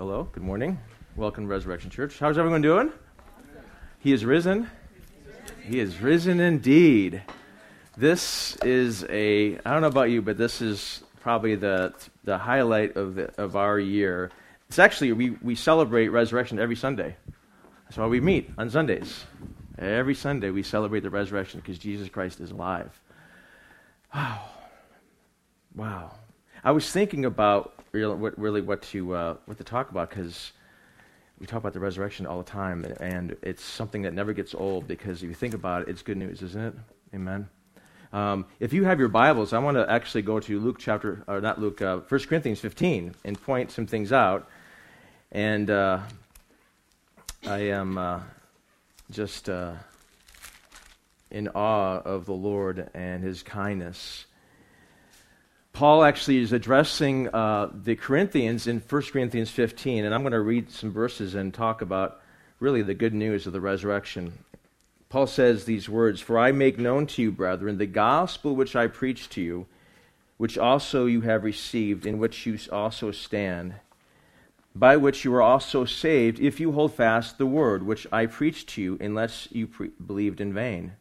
Hello, good morning. Welcome to Resurrection Church. How's everyone doing? He is risen. He is risen indeed. This is a, I don't know about you, but this is probably the, the highlight of, the, of our year. It's actually, we, we celebrate resurrection every Sunday. That's why we meet on Sundays. Every Sunday we celebrate the resurrection because Jesus Christ is alive. Wow. Wow. I was thinking about really what, really what to, uh, what to talk about because we talk about the resurrection all the time, and it's something that never gets old because if you think about it, it's good news, isn't it? Amen. Um, if you have your Bibles, I want to actually go to Luke chapter, or not Luke, uh, 1 Corinthians 15 and point some things out. And uh, I am uh, just uh, in awe of the Lord and his kindness. Paul actually is addressing uh, the Corinthians in 1 Corinthians 15, and I'm going to read some verses and talk about really the good news of the resurrection. Paul says these words For I make known to you, brethren, the gospel which I preached to you, which also you have received, in which you also stand, by which you are also saved, if you hold fast the word which I preached to you, unless you pre- believed in vain.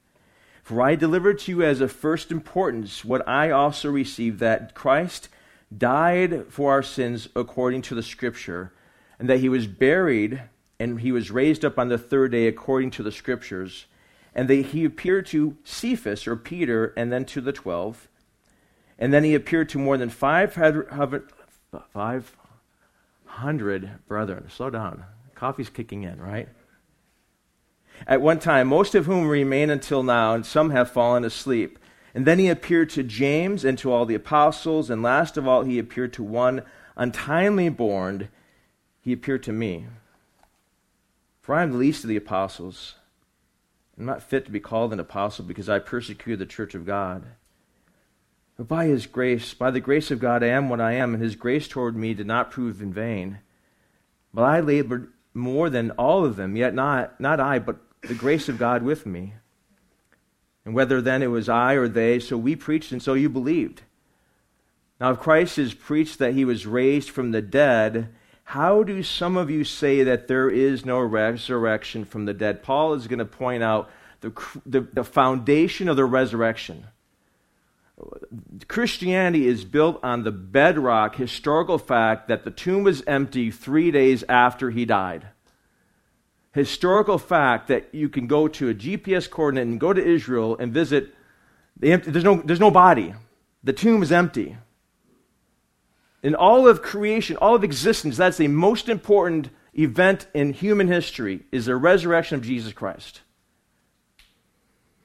For I delivered to you as of first importance what I also received that Christ died for our sins according to the Scripture, and that he was buried and he was raised up on the third day according to the Scriptures, and that he appeared to Cephas or Peter and then to the twelve. And then he appeared to more than 500, 500 brethren. Slow down. Coffee's kicking in, right? At one time, most of whom remain until now, and some have fallen asleep. And then he appeared to James and to all the apostles, and last of all, he appeared to one untimely born. He appeared to me. For I am the least of the apostles. I'm not fit to be called an apostle because I persecuted the church of God. But by his grace, by the grace of God, I am what I am, and his grace toward me did not prove in vain. But I labored more than all of them, yet not, not I, but the grace of God with me. And whether then it was I or they, so we preached and so you believed. Now, if Christ is preached that he was raised from the dead, how do some of you say that there is no resurrection from the dead? Paul is going to point out the, the, the foundation of the resurrection. Christianity is built on the bedrock historical fact that the tomb was empty three days after he died historical fact that you can go to a GPS coordinate and go to Israel and visit. The empty, there's, no, there's no body. The tomb is empty. In all of creation, all of existence, that's the most important event in human history is the resurrection of Jesus Christ.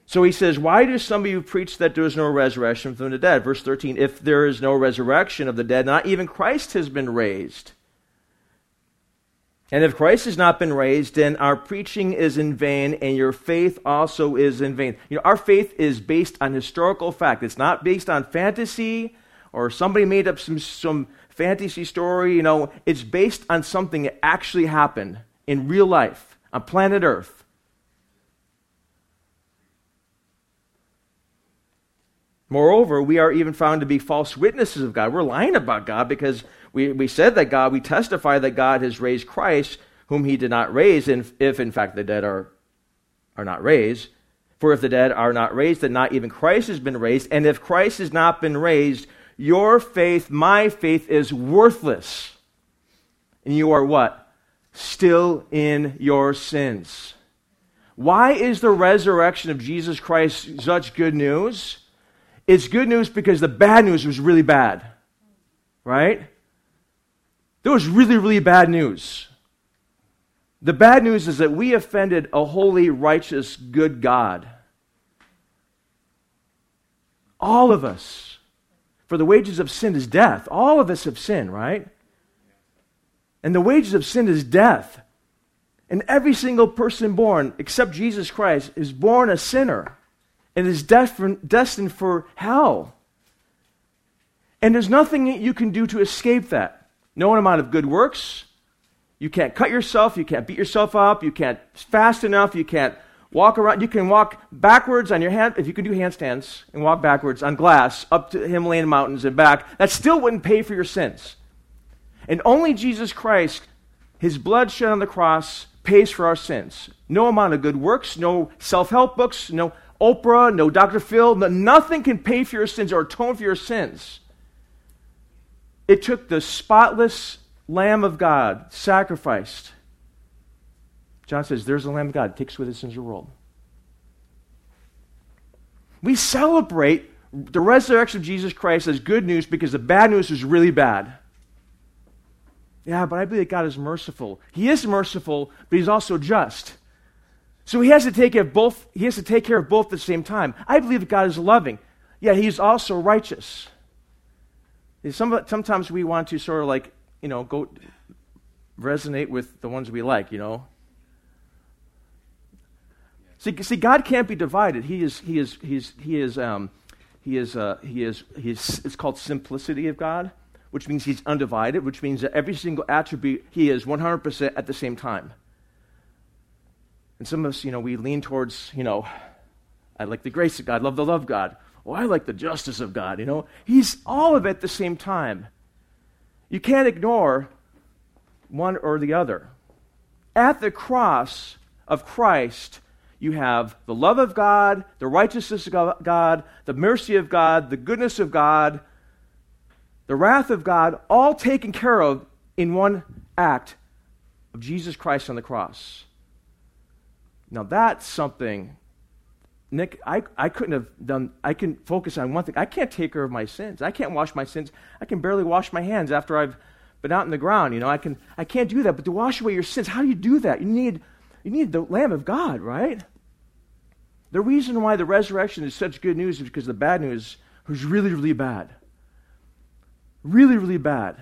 So he says, Why do some of you preach that there is no resurrection from the dead? Verse 13, if there is no resurrection of the dead, not even Christ has been raised. And if Christ has not been raised, then our preaching is in vain, and your faith also is in vain. You know, our faith is based on historical fact. It's not based on fantasy or somebody made up some, some fantasy story. You know, it's based on something that actually happened in real life on planet Earth. Moreover, we are even found to be false witnesses of God. We're lying about God because we, we said that God, we testify that God has raised Christ, whom he did not raise, and if in fact the dead are, are not raised. For if the dead are not raised, then not even Christ has been raised. And if Christ has not been raised, your faith, my faith, is worthless. And you are what? Still in your sins. Why is the resurrection of Jesus Christ such good news? It's good news because the bad news was really bad. Right? There was really, really bad news. The bad news is that we offended a holy, righteous, good God. All of us. For the wages of sin is death. All of us have sinned, right? And the wages of sin is death. And every single person born, except Jesus Christ, is born a sinner and is destined for hell. And there's nothing that you can do to escape that. No amount of good works. You can't cut yourself. You can't beat yourself up. You can't fast enough. You can't walk around. You can walk backwards on your hand. If you can do handstands and walk backwards on glass up to Himalayan mountains and back, that still wouldn't pay for your sins. And only Jesus Christ His blood shed on the cross pays for our sins. No amount of good works, no self help books, no Oprah, no Dr. Phil, no, nothing can pay for your sins or atone for your sins. It took the spotless Lamb of God sacrificed. John says, There's the Lamb of God, takes away the sins of the world. We celebrate the resurrection of Jesus Christ as good news because the bad news is really bad. Yeah, but I believe that God is merciful. He is merciful, but he's also just. So he has to take care of both, he has to take care of both at the same time. I believe that God is loving, yet he's also righteous. Some, sometimes we want to sort of like, you know, go resonate with the ones we like, you know. See, see God can't be divided. He is, he is, he is, he is, um, he is, uh, he is, he is, it's called simplicity of God which means he's undivided, which means that every single attribute he is 100% at the same time. And some of us, you know, we lean towards, you know, I like the grace of God, love the love of God. Oh, I like the justice of God, you know. He's all of it at the same time. You can't ignore one or the other. At the cross of Christ, you have the love of God, the righteousness of God, the mercy of God, the goodness of God, the wrath of God, all taken care of in one act of Jesus Christ on the cross. Now that's something, Nick, I, I couldn't have done, I can focus on one thing. I can't take care of my sins. I can't wash my sins. I can barely wash my hands after I've been out in the ground. You know, I, can, I can't do that. But to wash away your sins, how do you do that? You need, you need the Lamb of God, right? The reason why the resurrection is such good news is because the bad news was really, really bad. Really, really bad.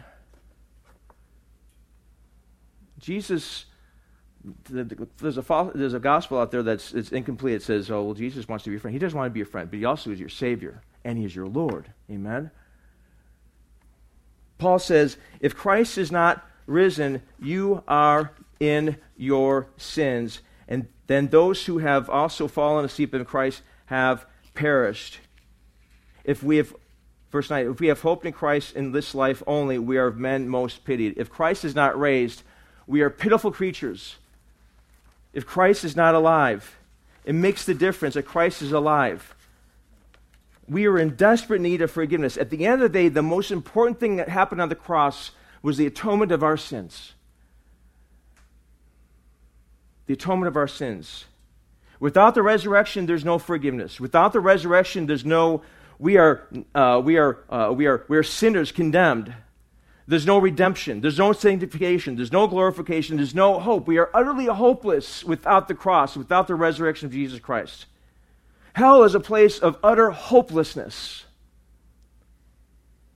Jesus, there's a, there's a gospel out there that's it's incomplete. It says, oh, well, Jesus wants to be a friend. He doesn't want to be a friend, but he also is your Savior, and he is your Lord. Amen? Paul says, if Christ is not risen, you are in your sins. And then those who have also fallen asleep in Christ have perished. If we have Verse 9 If we have hope in Christ in this life only, we are of men most pitied. If Christ is not raised, we are pitiful creatures. If Christ is not alive, it makes the difference that Christ is alive. We are in desperate need of forgiveness. At the end of the day, the most important thing that happened on the cross was the atonement of our sins. The atonement of our sins. Without the resurrection, there's no forgiveness. Without the resurrection, there's no we are, uh, we are, uh, we are, we are sinners condemned. There's no redemption. There's no sanctification. There's no glorification. There's no hope. We are utterly hopeless without the cross, without the resurrection of Jesus Christ. Hell is a place of utter hopelessness.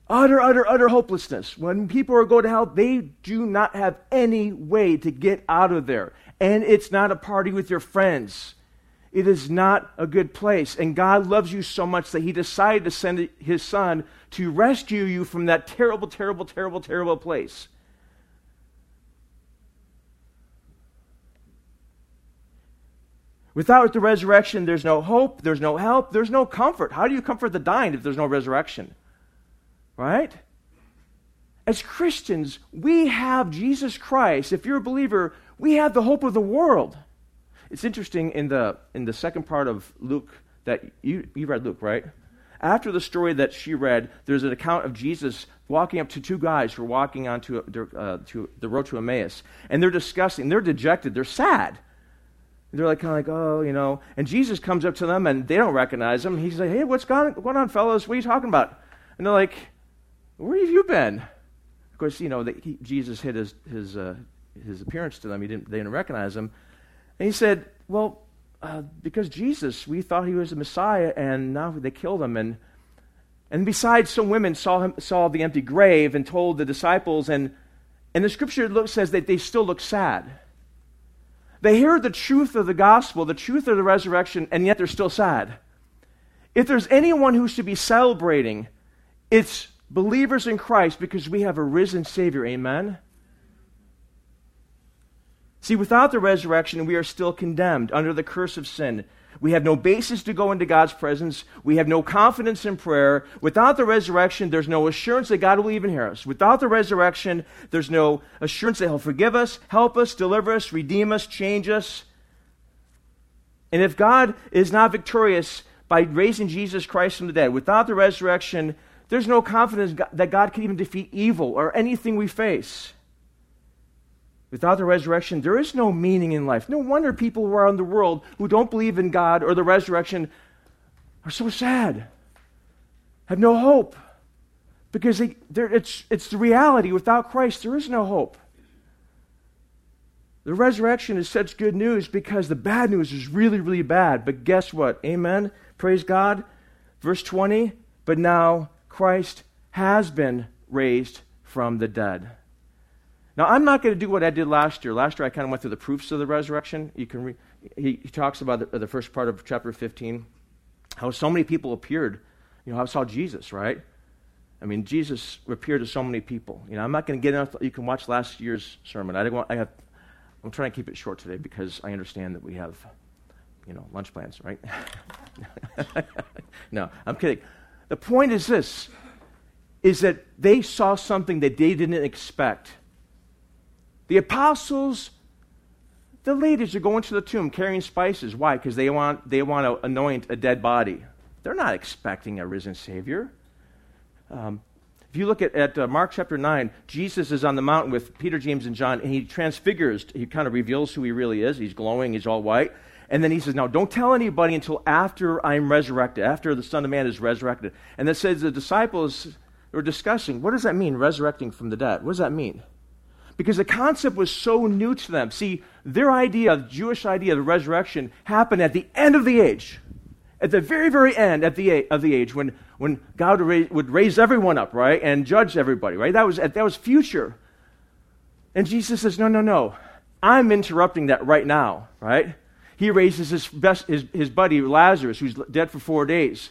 Utter, utter, utter hopelessness. When people are going to hell, they do not have any way to get out of there. And it's not a party with your friends. It is not a good place. And God loves you so much that He decided to send His Son to rescue you from that terrible, terrible, terrible, terrible place. Without the resurrection, there's no hope, there's no help, there's no comfort. How do you comfort the dying if there's no resurrection? Right? As Christians, we have Jesus Christ. If you're a believer, we have the hope of the world. It's interesting in the, in the second part of Luke that you, you read Luke, right? After the story that she read, there's an account of Jesus walking up to two guys who are walking onto uh, to the road to Emmaus, and they're discussing. They're dejected. They're sad. They're like kind of like, oh, you know. And Jesus comes up to them, and they don't recognize him. He's like, hey, what's going, on, fellas? What are you talking about? And they're like, where have you been? Of course, you know, he, Jesus hid his his uh, his appearance to them. He didn't. They didn't recognize him. And he said, Well, uh, because Jesus, we thought he was the Messiah, and now they killed him. And, and besides, some women saw, him, saw the empty grave and told the disciples, and, and the scripture look, says that they still look sad. They hear the truth of the gospel, the truth of the resurrection, and yet they're still sad. If there's anyone who should be celebrating, it's believers in Christ because we have a risen Savior. Amen? See, without the resurrection, we are still condemned under the curse of sin. We have no basis to go into God's presence. We have no confidence in prayer. Without the resurrection, there's no assurance that God will even hear us. Without the resurrection, there's no assurance that He'll forgive us, help us, deliver us, redeem us, change us. And if God is not victorious by raising Jesus Christ from the dead, without the resurrection, there's no confidence that God can even defeat evil or anything we face. Without the resurrection, there is no meaning in life. No wonder people around the world who don't believe in God or the resurrection are so sad, have no hope, because they, it's, it's the reality. Without Christ, there is no hope. The resurrection is such good news because the bad news is really, really bad. But guess what? Amen. Praise God. Verse 20. But now Christ has been raised from the dead. Now, I'm not going to do what I did last year. Last year, I kind of went through the proofs of the resurrection. You can re- he, he, talks about the, the, first part of chapter 15, how so many people appeared. You know, I saw Jesus, right? I mean, Jesus appeared to so many people. You know, I'm not going to get enough. You can watch last year's sermon. I didn't want. I have. I'm trying to keep it short today because I understand that we have, you know, lunch plans, right? no, I'm kidding. The point is this: is that they saw something that they didn't expect the apostles, the leaders are going to the tomb carrying spices. Why? Because they want, they want to anoint a dead body. They're not expecting a risen Savior. Um, if you look at, at uh, Mark chapter 9, Jesus is on the mountain with Peter, James, and John, and he transfigures, he kind of reveals who he really is. He's glowing, he's all white. And then he says, Now don't tell anybody until after I'm resurrected, after the Son of Man is resurrected. And that says the disciples were discussing, What does that mean, resurrecting from the dead? What does that mean? Because the concept was so new to them. See, their idea, the Jewish idea of the resurrection, happened at the end of the age. At the very, very end at the, of the age, when, when God would raise, would raise everyone up, right, and judge everybody, right? That was, that was future. And Jesus says, No, no, no. I'm interrupting that right now, right? He raises his, best, his, his buddy Lazarus, who's dead for four days.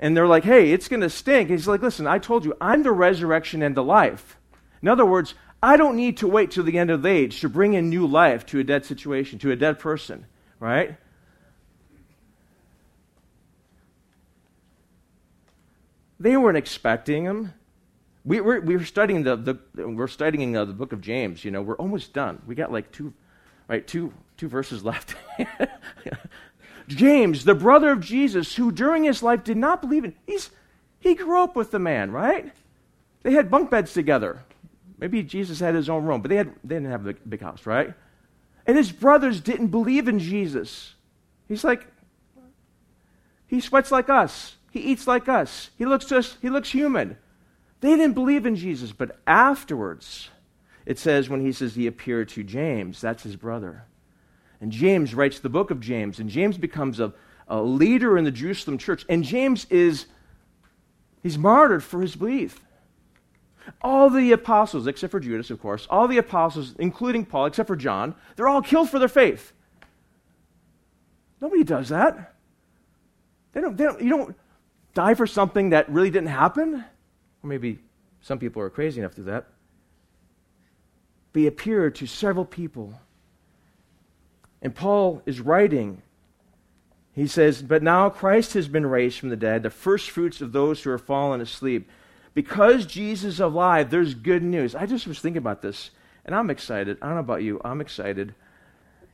And they're like, Hey, it's going to stink. He's like, Listen, I told you, I'm the resurrection and the life. In other words, I don't need to wait till the end of the age to bring in new life to a dead situation, to a dead person, right? They weren't expecting him. We, we're, we were studying the, the we're studying the, the book of James. You know, we're almost done. We got like two, right, two, two verses left. James, the brother of Jesus, who during his life did not believe in, he's, he grew up with the man, right? They had bunk beds together. Maybe Jesus had his own room, but they, had, they didn't have a big house, right? And his brothers didn't believe in Jesus. He's like, he sweats like us. He eats like us. He looks us, he looks human. They didn't believe in Jesus, but afterwards, it says when he says he appeared to James, that's his brother. And James writes the book of James, and James becomes a, a leader in the Jerusalem church. And James is, he's martyred for his belief. All the apostles, except for Judas, of course, all the apostles, including Paul, except for John, they're all killed for their faith. Nobody does that. They don't, they don't, you don't die for something that really didn't happen. Or maybe some people are crazy enough to do that. But he appeared to several people. And Paul is writing. He says, But now Christ has been raised from the dead, the first fruits of those who are fallen asleep. Because Jesus is alive, there's good news. I just was thinking about this, and I'm excited. I don't know about you, I'm excited.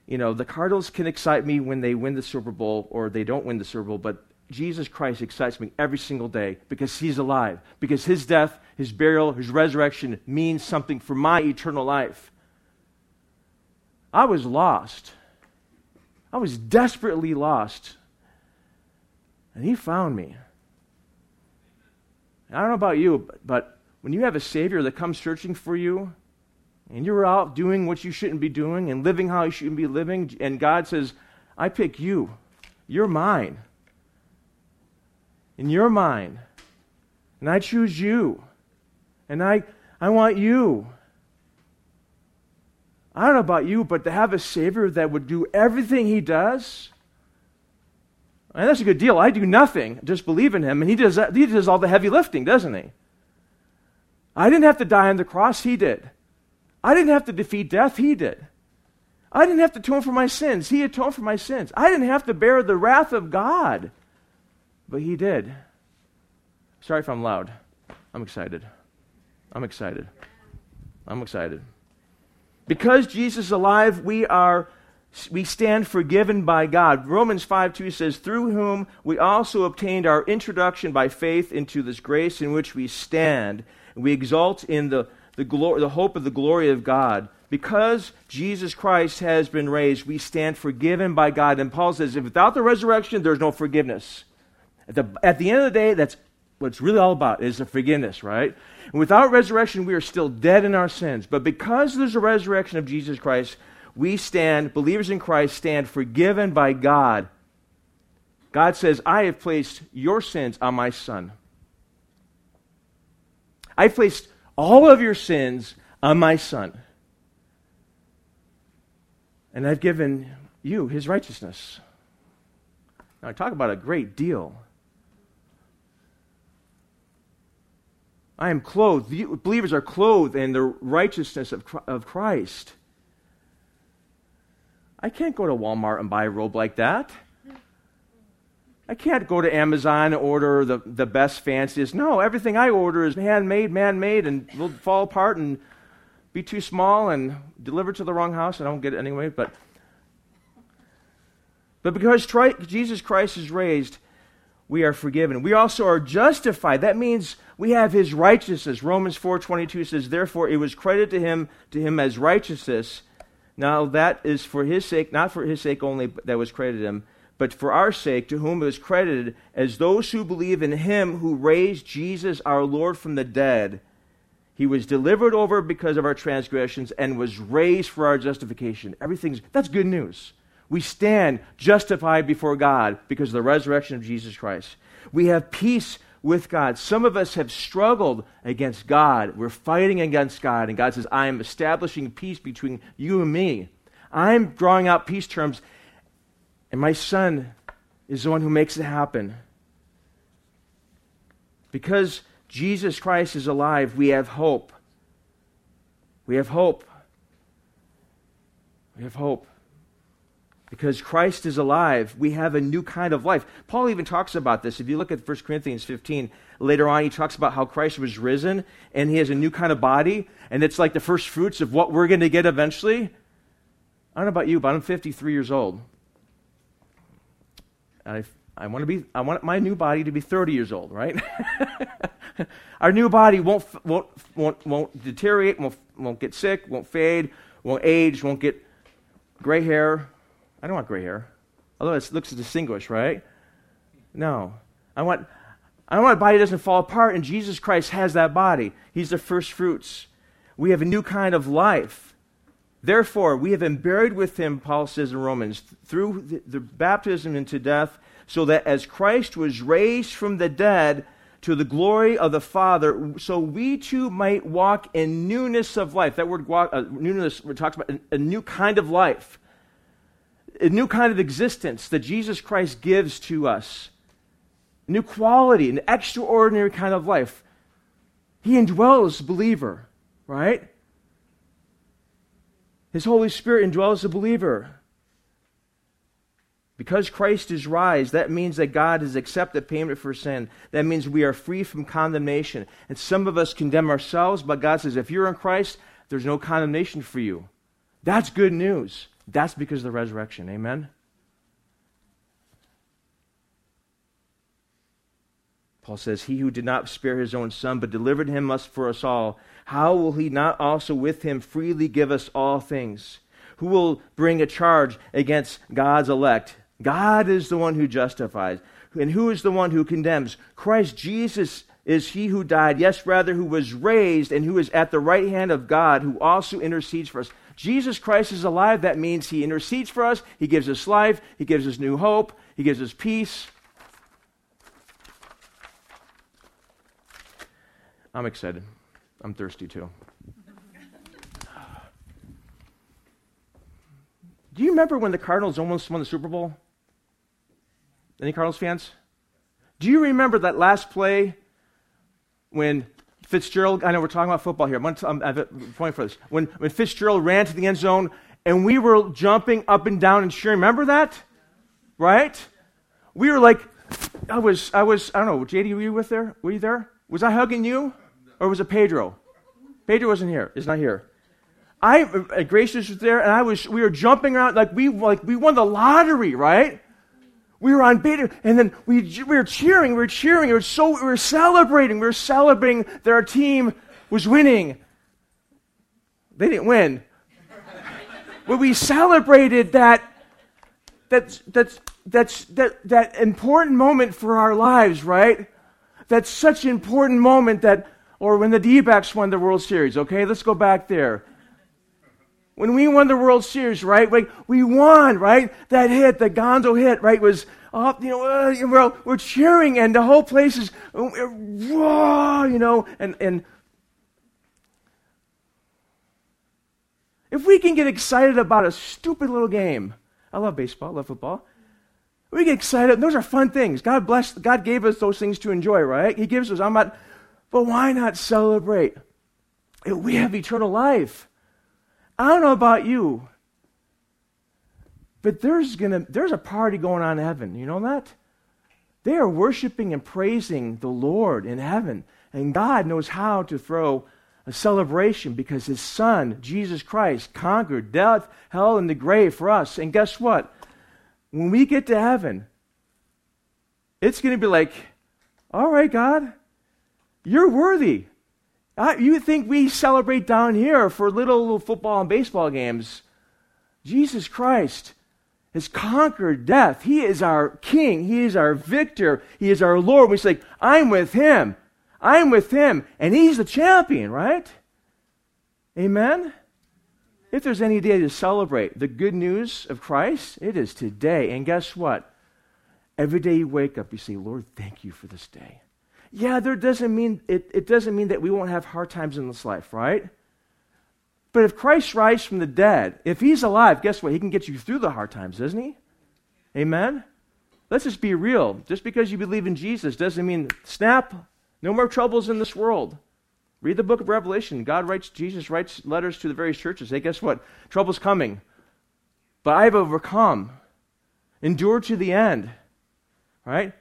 You know, the Cardinals can excite me when they win the Super Bowl or they don't win the Super Bowl, but Jesus Christ excites me every single day because he's alive, because his death, his burial, his resurrection means something for my eternal life. I was lost. I was desperately lost. And he found me. I don't know about you, but when you have a Savior that comes searching for you, and you're out doing what you shouldn't be doing and living how you shouldn't be living, and God says, I pick you. You're mine. And you're mine. And I choose you. And I, I want you. I don't know about you, but to have a Savior that would do everything He does, and that's a good deal. I do nothing, just believe in him, and he does, he does all the heavy lifting, doesn't he? I didn't have to die on the cross, he did. I didn't have to defeat death, he did. I didn't have to atone for my sins. He atoned for my sins. I didn't have to bear the wrath of God. But He did. Sorry if I'm loud. I'm excited. I'm excited. I'm excited. Because Jesus is alive, we are we stand forgiven by God. Romans 5 2 says, Through whom we also obtained our introduction by faith into this grace in which we stand. We exult in the, the, glory, the hope of the glory of God. Because Jesus Christ has been raised, we stand forgiven by God. And Paul says, if without the resurrection, there's no forgiveness. At the, at the end of the day, that's what it's really all about is the forgiveness, right? And without resurrection, we are still dead in our sins. But because there's a resurrection of Jesus Christ, we stand, believers in Christ, stand forgiven by God. God says, I have placed your sins on my Son. I've placed all of your sins on my Son. And I've given you his righteousness. Now, I talk about a great deal. I am clothed. Believers are clothed in the righteousness of, of Christ. I can't go to Walmart and buy a robe like that. I can't go to Amazon and order the, the best, fanciest. No, everything I order is handmade, man made, and will fall apart and be too small and delivered to the wrong house. I don't get it anyway, but. But because tri- Jesus Christ is raised, we are forgiven. We also are justified. That means we have his righteousness. Romans 4:22 says, "Therefore it was credited to him to him as righteousness." Now that is for his sake, not for his sake only that was credited him, but for our sake, to whom it was credited as those who believe in him who raised Jesus our Lord from the dead. He was delivered over because of our transgressions and was raised for our justification. Everything's that's good news. We stand justified before God because of the resurrection of Jesus Christ. We have peace with God. Some of us have struggled against God. We're fighting against God, and God says, I am establishing peace between you and me. I'm drawing out peace terms, and my son is the one who makes it happen. Because Jesus Christ is alive, we have hope. We have hope. We have hope because Christ is alive, we have a new kind of life. Paul even talks about this. If you look at 1 Corinthians 15, later on, he talks about how Christ was risen and he has a new kind of body, and it's like the first fruits of what we're going to get eventually. I don't know about you, but I'm 53 years old. I, I want to be I want my new body to be 30 years old, right? Our new body won't, won't, won't, won't deteriorate, won't, won't get sick, won't fade, won't age, won't get gray hair, I don't want gray hair. Although it looks distinguished, right? No. I want I want a body that doesn't fall apart, and Jesus Christ has that body. He's the first fruits. We have a new kind of life. Therefore, we have been buried with him, Paul says in Romans, through the, the baptism into death, so that as Christ was raised from the dead to the glory of the Father, so we too might walk in newness of life. That word uh, newness talks about a, a new kind of life a new kind of existence that Jesus Christ gives to us, a new quality, an extraordinary kind of life. He indwells the believer, right? His Holy Spirit indwells the believer. Because Christ is rise, that means that God has accepted payment for sin. That means we are free from condemnation. And some of us condemn ourselves, but God says, if you're in Christ, there's no condemnation for you. That's good news. That's because of the resurrection. Amen? Paul says, He who did not spare his own son, but delivered him us for us all, how will he not also with him freely give us all things? Who will bring a charge against God's elect? God is the one who justifies. And who is the one who condemns? Christ Jesus is he who died, yes, rather, who was raised and who is at the right hand of God, who also intercedes for us. Jesus Christ is alive. That means he intercedes for us, he gives us life, he gives us new hope, he gives us peace. I'm excited. I'm thirsty too. Do you remember when the Cardinals almost won the Super Bowl? Any Cardinals fans? Do you remember that last play when Fitzgerald, I know we're talking about football here. I'm, I'm, I have a point for this. When, when Fitzgerald ran to the end zone and we were jumping up and down and cheering. Remember that? Right? We were like, I was, I was, I don't know, JD, were you with there? Were you there? Was I hugging you? Or was it Pedro? Pedro wasn't here. He's not here. I, uh, Gracious was there, and I was, we were jumping around like we, like we won the lottery, right? We were on beta, and then we, we were cheering, we were cheering, we were so, we were celebrating, we were celebrating that our team was winning. They didn't win. but we celebrated that, that, that, that's, that, that important moment for our lives, right? That's such an important moment that, or when the D backs won the World Series, okay? Let's go back there. When we won the World Series, right? Like we won, right? That hit, the Gonzo hit, right? Was up, you know, uh, we're, we're cheering, and the whole place is, uh, whoa, you know, and and if we can get excited about a stupid little game, I love baseball, I love football. We get excited. Those are fun things. God bless. God gave us those things to enjoy, right? He gives us. I'm not. But why not celebrate? We have eternal life. I don't know about you, but there's gonna there's a party going on in heaven. You know that? They are worshiping and praising the Lord in heaven, and God knows how to throw a celebration because His Son Jesus Christ conquered death, hell, and the grave for us. And guess what? When we get to heaven, it's going to be like, all right, God, you're worthy. Uh, you think we celebrate down here for little, little football and baseball games? Jesus Christ has conquered death. He is our King. He is our victor. He is our Lord. We say, I'm with Him. I'm with Him. And He's the champion, right? Amen? If there's any day to celebrate the good news of Christ, it is today. And guess what? Every day you wake up, you say, Lord, thank you for this day. Yeah, there doesn't mean it, it doesn't mean that we won't have hard times in this life, right? But if Christ rise from the dead, if he's alive, guess what? He can get you through the hard times, doesn't he? Amen? Let's just be real. Just because you believe in Jesus doesn't mean snap, no more troubles in this world. Read the book of Revelation. God writes, Jesus writes letters to the various churches. Hey, guess what? Trouble's coming. But I've overcome. Endure to the end. Right?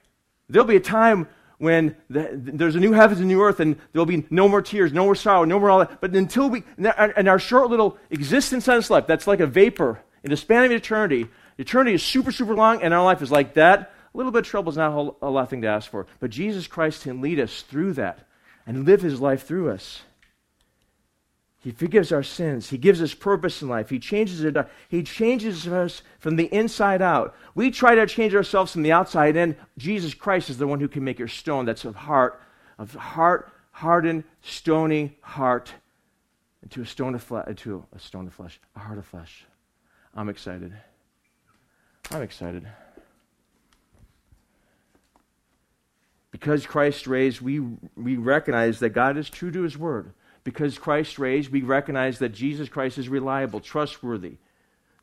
There'll be a time when the, there's a new heavens and new earth and there'll be no more tears, no more sorrow, no more all that. But until we, in our short little existence on this life, that's like a vapor in the span of eternity. Eternity is super, super long, and our life is like that. A little bit of trouble is not a, whole, a lot thing to ask for. But Jesus Christ can lead us through that and live his life through us. He forgives our sins. He gives us purpose in life. He changes it. He changes us from the inside out. We try to change ourselves from the outside in. Jesus Christ is the one who can make your stone that's of heart, of heart, hardened, stony heart, into a stone of flesh, into a stone of flesh, a heart of flesh. I'm excited. I'm excited. Because Christ raised, we, we recognize that God is true to his word because Christ raised, we recognize that Jesus Christ is reliable, trustworthy,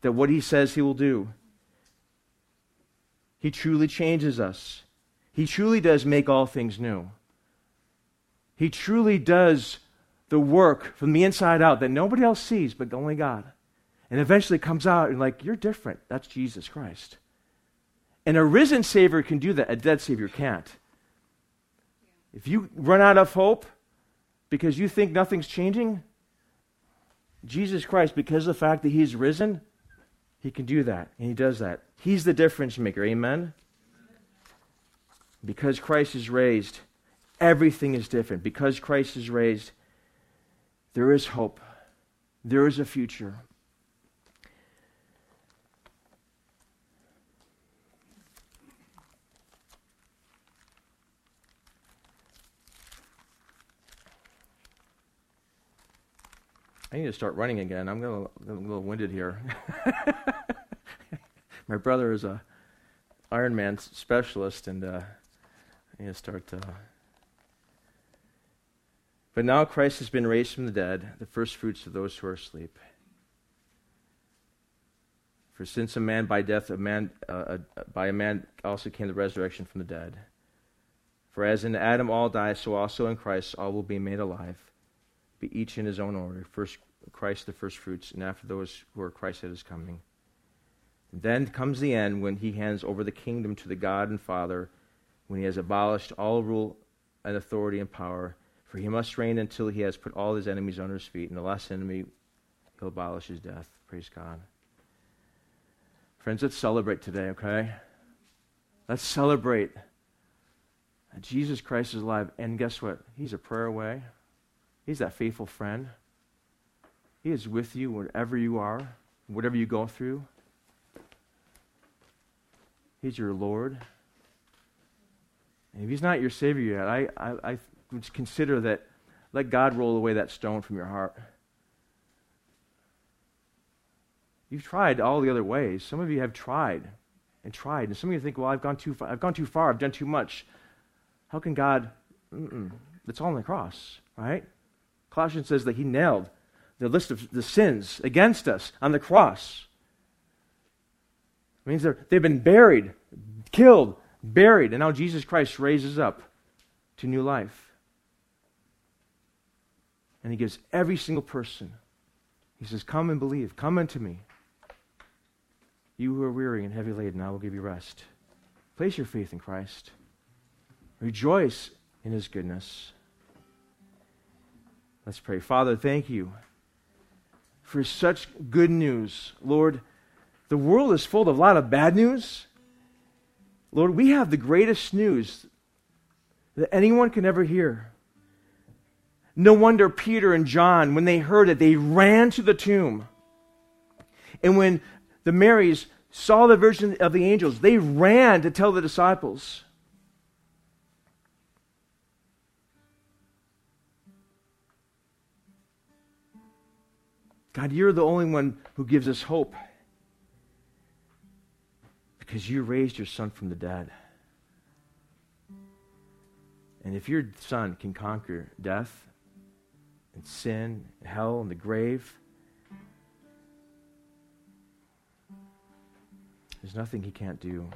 that what he says he will do. He truly changes us. He truly does make all things new. He truly does the work from the inside out that nobody else sees but only God. And eventually comes out and, like, you're different. That's Jesus Christ. And a risen Savior can do that, a dead Savior can't. If you run out of hope, because you think nothing's changing? Jesus Christ, because of the fact that he's risen, he can do that, and he does that. He's the difference maker. Amen? Because Christ is raised, everything is different. Because Christ is raised, there is hope, there is a future. I need to start running again. I'm, gonna, a little winded here. My brother is a Ironman specialist, and uh, I need to start. Uh... But now Christ has been raised from the dead, the first fruits of those who are asleep. For since a man by death, a man uh, uh by a man also came the resurrection from the dead. For as in Adam all die, so also in Christ all will be made alive but each in his own order. First Christ the first fruits, and after those who are Christ at his coming. Then comes the end when he hands over the kingdom to the God and Father, when he has abolished all rule and authority and power. For he must reign until he has put all his enemies under his feet, and the last enemy he'll abolish his death. Praise God. Friends, let's celebrate today, okay? Let's celebrate Jesus Christ is alive. And guess what? He's a prayer away. He's that faithful friend. He is with you wherever you are, whatever you go through. He's your Lord. And if He's not your Savior yet, I, I, I would consider that let God roll away that stone from your heart. You've tried all the other ways. Some of you have tried and tried. And some of you think, well, I've gone too far. I've gone too far. I've done too much. How can God? Mm-mm. It's all on the cross, right? Colossians says that He nailed the list of the sins against us on the cross. It means they've been buried, killed, buried, and now Jesus Christ raises up to new life. And he gives every single person, he says, Come and believe, come unto me. You who are weary and heavy laden, I will give you rest. Place your faith in Christ. Rejoice in his goodness. Let's pray. Father, thank you for such good news. Lord, the world is full of a lot of bad news. Lord, we have the greatest news that anyone can ever hear. No wonder Peter and John, when they heard it, they ran to the tomb. And when the Marys saw the vision of the angels, they ran to tell the disciples. God, you're the only one who gives us hope because you raised your son from the dead. And if your son can conquer death and sin, and hell, and the grave, there's nothing he can't do.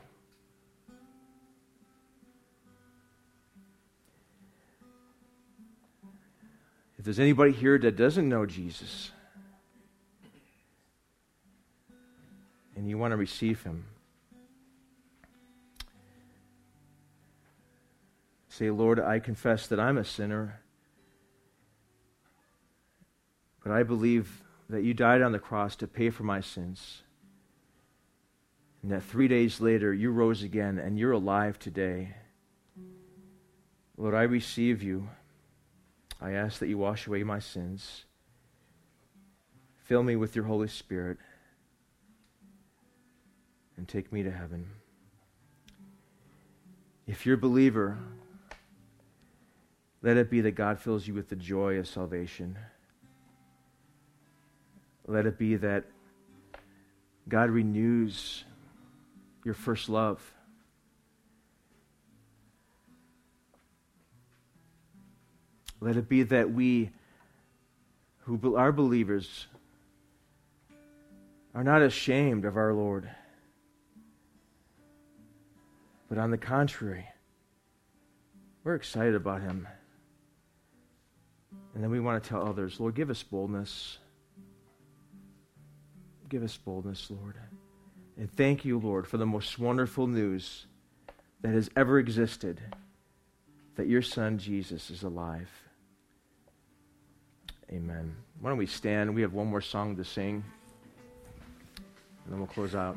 If there's anybody here that doesn't know Jesus, and you want to receive Him, say, Lord, I confess that I'm a sinner, but I believe that you died on the cross to pay for my sins. And that three days later you rose again and you're alive today. Lord, I receive you. I ask that you wash away my sins. Fill me with your Holy Spirit and take me to heaven. If you're a believer, let it be that God fills you with the joy of salvation. Let it be that God renews your first love. Let it be that we, who are believers, are not ashamed of our Lord. But on the contrary, we're excited about him. And then we want to tell others, Lord, give us boldness. Give us boldness, Lord. And thank you, Lord, for the most wonderful news that has ever existed that your son Jesus is alive. Amen. Why don't we stand? We have one more song to sing, and then we'll close out.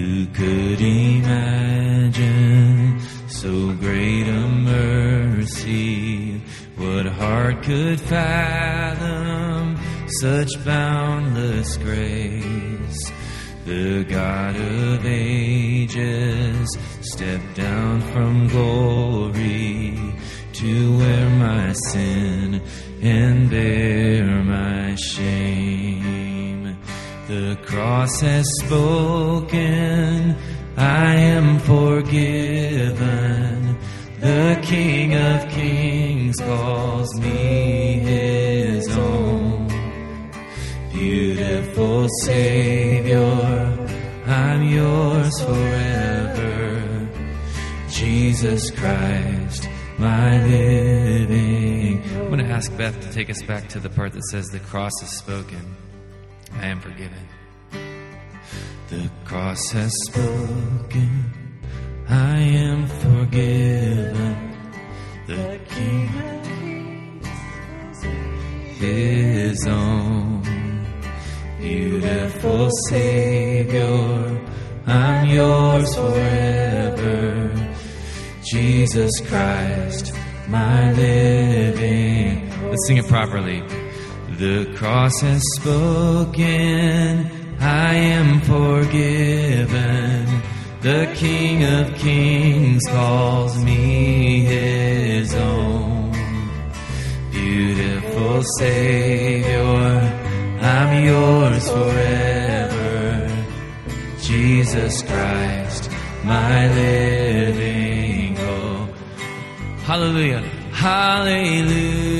Who could imagine so great a mercy? What heart could fathom such boundless grace? The God of ages stepped down from glory to wear my sin and bear my shame. The cross has spoken, I am forgiven. The King of Kings calls me his own. Beautiful Savior, I'm yours forever. Jesus Christ, my living. I'm going to ask Beth to take us back to the part that says the cross is spoken. I am forgiven. The cross has spoken. I am forgiven. The King of His own. Beautiful Savior, I'm yours forever. Jesus Christ, my living. Let's sing it properly. The cross has spoken, I am forgiven. The King of Kings calls me his own. Beautiful Savior, I'm yours forever. Jesus Christ, my living hope. Hallelujah. Hallelujah.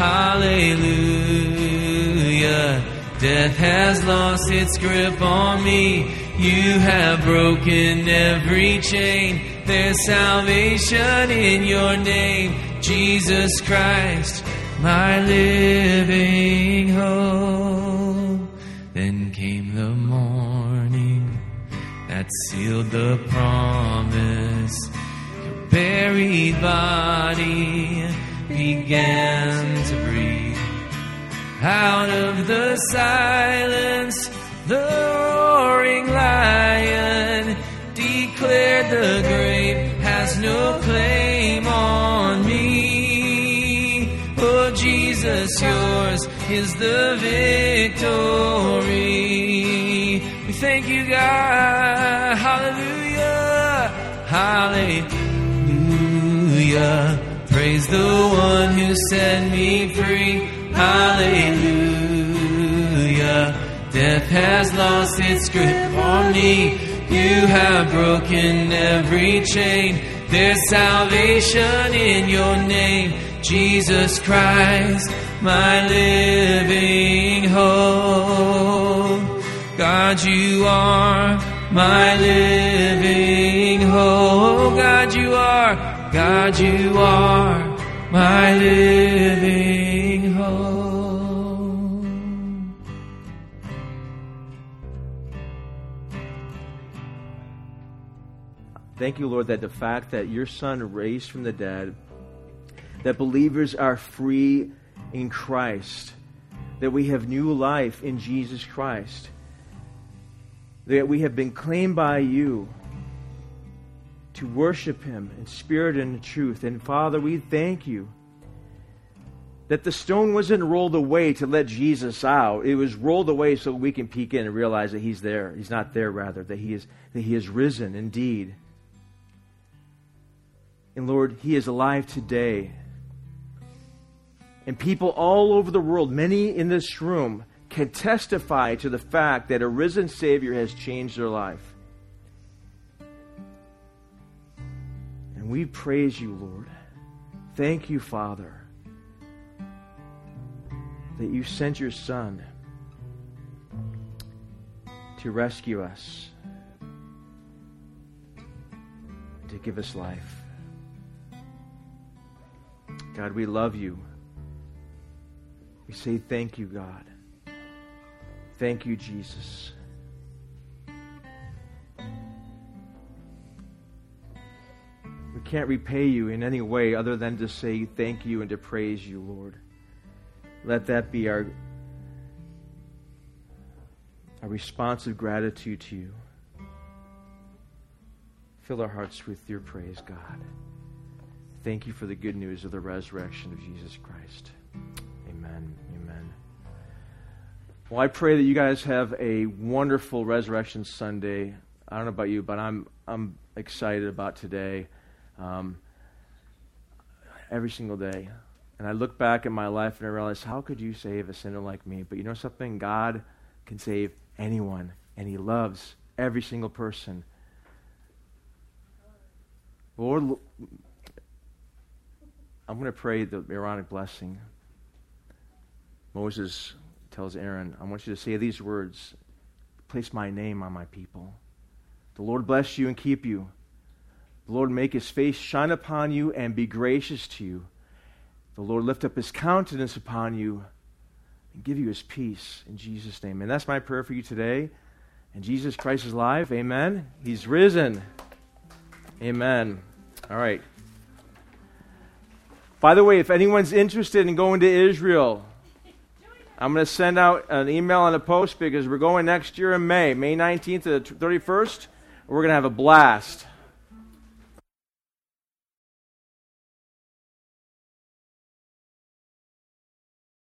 Hallelujah. Death has lost its grip on me. You have broken every chain. There's salvation in your name, Jesus Christ, my living hope. Then came the morning that sealed the promise. Your buried body began to breathe. Out of the silence, the roaring lion declared the grave has no claim on me. Oh, Jesus, yours is the victory. We thank you, God. Hallelujah. Hallelujah. Praise the one who set me free. Hallelujah. Death has lost its grip on me. You have broken every chain. There's salvation in your name, Jesus Christ, my living hope. God, you are my living hope. God, you are. God, you are my living hope. Thank you, Lord, that the fact that your Son raised from the dead, that believers are free in Christ, that we have new life in Jesus Christ, that we have been claimed by you to worship Him in spirit and in truth. And Father, we thank you that the stone wasn't rolled away to let Jesus out. It was rolled away so we can peek in and realize that He's there. He's not there, rather, that He is, that he is risen indeed. And Lord, He is alive today. And people all over the world, many in this room, can testify to the fact that a risen Savior has changed their life. We praise you, Lord. Thank you, Father, that you sent your Son to rescue us, to give us life. God, we love you. We say thank you, God. Thank you, Jesus. We can't repay you in any way other than to say thank you and to praise you, Lord. Let that be our, our response of gratitude to you. Fill our hearts with your praise, God. Thank you for the good news of the resurrection of Jesus Christ. Amen. Amen. Well, I pray that you guys have a wonderful Resurrection Sunday. I don't know about you, but I'm I'm excited about today. Um, every single day. And I look back at my life and I realize, how could you save a sinner like me? But you know something? God can save anyone, and He loves every single person. Lord, I'm going to pray the Aaronic blessing. Moses tells Aaron, I want you to say these words Place my name on my people. The Lord bless you and keep you. Lord make his face shine upon you and be gracious to you. The Lord lift up his countenance upon you and give you his peace in Jesus' name. And that's my prayer for you today. And Jesus Christ is alive. Amen. He's risen. Amen. All right. By the way, if anyone's interested in going to Israel, I'm going to send out an email and a post because we're going next year in May, May 19th to the 31st. We're going to have a blast.